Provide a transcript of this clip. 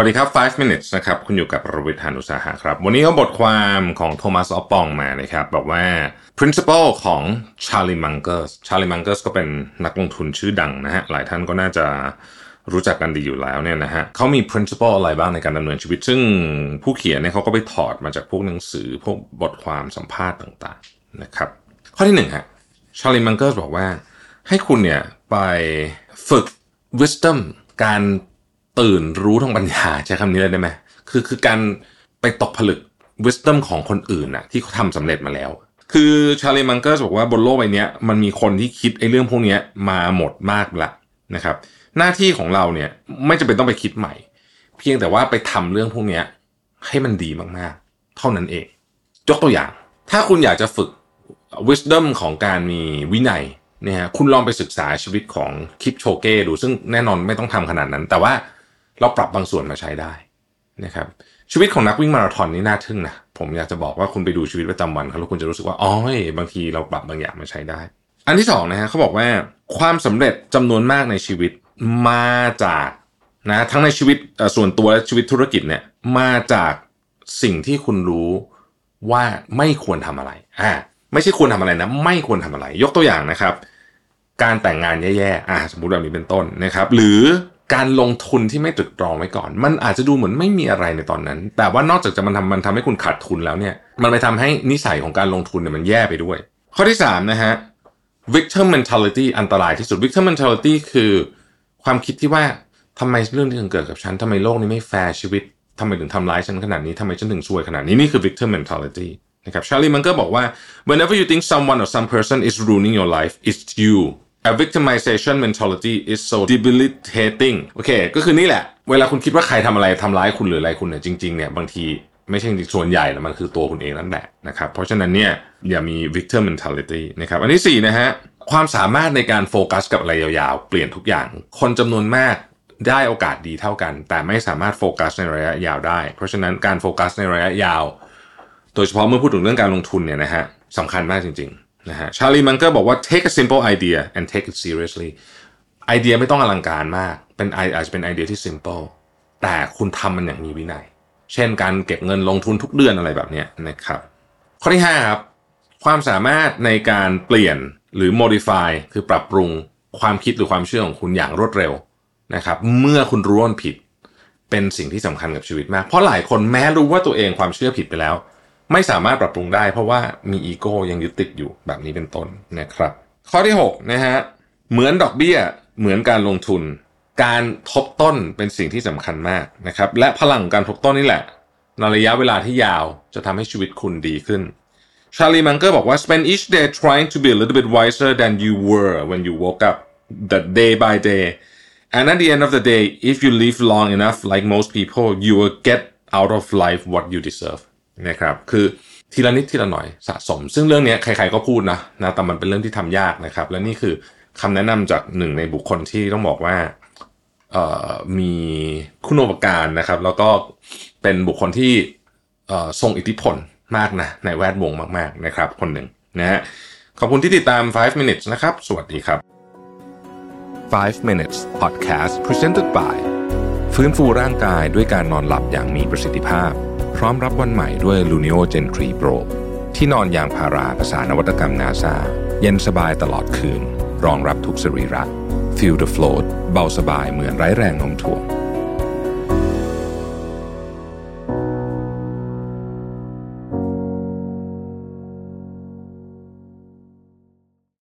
วัสดีครับ 5 minutes นะครับ คุณอยู่กับประวิทยานุสาหะครับ วันนี้เอาบทความของโทมัสออปปองมานะครับ บอกว่า principle ของ Charlie Munger Charlie Munger ก็เป็นนักลงทุนชื่อดังนะฮะ หลายท่านก็น่าจะรู้จักกันดีอยู่แล้วเนี่ยนะฮะเขามี principle อะไรบ้างในการดำเนินชีวิต ซึ่งผู้เขียนเนี่ยเขาก็ไปถอดมาจากพวกหนังสือ พวกบทความสัมภาษณ์ต่างๆนะครับ ข้อที่หนึ่งฮะ Charlie Munger บอกว่าให้คุณเนี่ยไปฝึก wisdom การ ตื่นรู้ทางปัญญาใช้คำนี้เลยได้ไหมคือคือการไปตกผลึก wisdom ของคนอื่นน่ะที่เขาทำสำเร็จมาแล้ว คือชาลีมังเกอร์บอกว่าบนโลกใบนี้มันมีคนที่คิดไอ้เรื่องพวกนี้มาหมดมากละนะครับ หน้าที่ของเราเนี่ยไม่จำเป็นต้องไปคิดใหม่ เพียงแต่ว่าไปทำเรื่องพวกนี้ให้มันดีมากๆ เท่านั้นเอง ยกตัวอย่าง ถ้าคุณอยากจะฝึก wisdom ของการมีวินัยเนี่ยคุณลองไปศึกษาชีวิตของคิปโชเก้ดูซึ่งแน่นอนไม่ต้องทำขนาดนั้น แต่ว่า เราปรับบางส่วนมาใช้ได้นะครับชีวิตของนักวิ่งมาราธอนนี่น่าทึ่งนะผมอยากจะบอกว่าคุณไปดูชีวิตประจำวันเขาแล้วคุณจะรู้สึกว่าอ๋อบางทีเราปรับบางอย่างมาใช้ได้ อันที่สองนะฮะเขาบอกว่าความสำเร็จจำนวนมากในชีวิตมาจากนะทั้งในชีวิตส่วนตัวและชีวิตธุรกิจเนี่ยมาจากสิ่งที่คุณรู้ว่าไม่ควรทำอะไรอ่าไม่ใช่ควรทำอะไรนะ ไม่ควรทำอะไร ยกตัวอย่างนะครับ การแต่งงานแย่ๆอ่าสมมติแบบนี้เป็นต้นนะครับ หรือ การลงทุนที่ไม่ตรึกตรองไว้ก่อน มันอาจจะดูเหมือนไม่มีอะไรในตอนนั้น แต่ว่านอกจากจะมันทำมันทำให้คุณขาดทุนแล้วเนี่ย มันไปทำให้นิสัยของการลงทุนเนี่ยมันแย่ไปด้วย ข้อที่3นะฮะ victim mentality อันตรายที่สุด victim mentality คือความคิดที่ว่าทำไมเรื่องที่เกิดกับฉันทำไมโลกนี้ไม่แฟร์ชีวิตทำไมถึงทำร้ายฉันขนาดนี้ทำไมฉันถึงซวยขนาดนี้ นี่คือ victim mentality นะครับชาลีมันก็บอกว่า whenever you think someone or some person is ruining your life it's you a victimization mentality is so debilitating โอเค ก็คือนี่แหละ เวลาคุณคิดว่าใครทำอะไรทำร้ายคุณหรืออะไรคุณเนี่ยจริงๆเนี่ยบางทีไม่ใช่ส่วนใหญ่นะมันคือตัวคุณเองนั่นแหละนะครับเพราะฉะนั้นเนี่ยอย่ามี victim mentality นะครับอันที่4นะฮะความสามารถในการโฟกัสกับอะไรยาวๆ เปลี่ยนทุกอย่าง คนจำนวนมากได้โอกาสดีเท่ากัน แต่ไม่สามารถโฟกัสในระยะยาวได้ เพราะฉะนั้นการโฟกัสในระยะยาว โดยเฉพาะเมื่อพูดถึงเรื่องการลงทุนเนี่ยนะฮะสำคัญมากจริงๆ นะฮะชาลีมันก็บอกว่า take a simple idea and take it seriously ไอเดียไม่ต้องอลังการมาก เป็นไออาจจะเป็นไอเดียที่ simple แต่คุณทำมันอย่างมีวินัย เช่นการเก็บเงินลงทุนทุกเดือนอะไรแบบนี้นะครับ ข้อที่5ครับความสามารถในการเปลี่ยนหรือ modify คือปรับปรุงความคิดหรือความเชื่อของคุณอย่างรวดเร็วนะครับ เมื่อคุณรู้ว่าผิด เป็นสิ่งที่สำคัญกับชีวิตมาก เพราะหลายคนแม้รู้ว่าตัวเองความเชื่อผิดไปแล้ว ไม่สามารถปรับปรุงได้ เพราะว่ามีอีโก้ยังยึดติดอยู่แบบนี้เป็นต้นนะครับ ข้อที่6นะฮะเหมือนดอกเบี้ยเหมือนการลงทุน การทบต้นเป็นสิ่งที่สำคัญมากนะครับ และพลังการทบต้นนี่แหละในระยะเวลาที่ยาวจะทำให้ชีวิตคุณดีขึ้นชาลีมังเกอร์บอกว่า spend each day trying to be a little bit wiser than you were when you woke up the day by day and at the end of the day if you live long enough like most people you will get out of life what you deserve นะครับคือทีละนิดทีละหน่อยสะสม ซึ่งเรื่องนี้ใครๆก็พูดนะนะแต่มันเป็นเรื่องที่ทำยากนะครับ และนี่คือคำแนะนำจากหนึ่งในบุคคลที่ต้องบอกว่ามีคุณอุปการนะครับ แล้วก็เป็นบุคคลที่ทรงอิทธิพลมากนะในแวดวงมากๆนะครับ คนหนึ่งนะฮะขอบคุณที่ติดตาม 5 minutes นะครับ สวัสดีครับ 5 minutes podcast presented by ฟื้นฟูร่างกายด้วยการนอนหลับอย่างมีประสิทธิภาพ พร้อมรับวันใหม่ด้วย Luno Gen 3 Pro ที่นอนยางพาราภาษานวัตกรรมนาซาเย็นสบายตลอดคืน รองรับทุกสรีระ Feel the float เบาสบายเหมือนไร้แรงโน้มถ่วง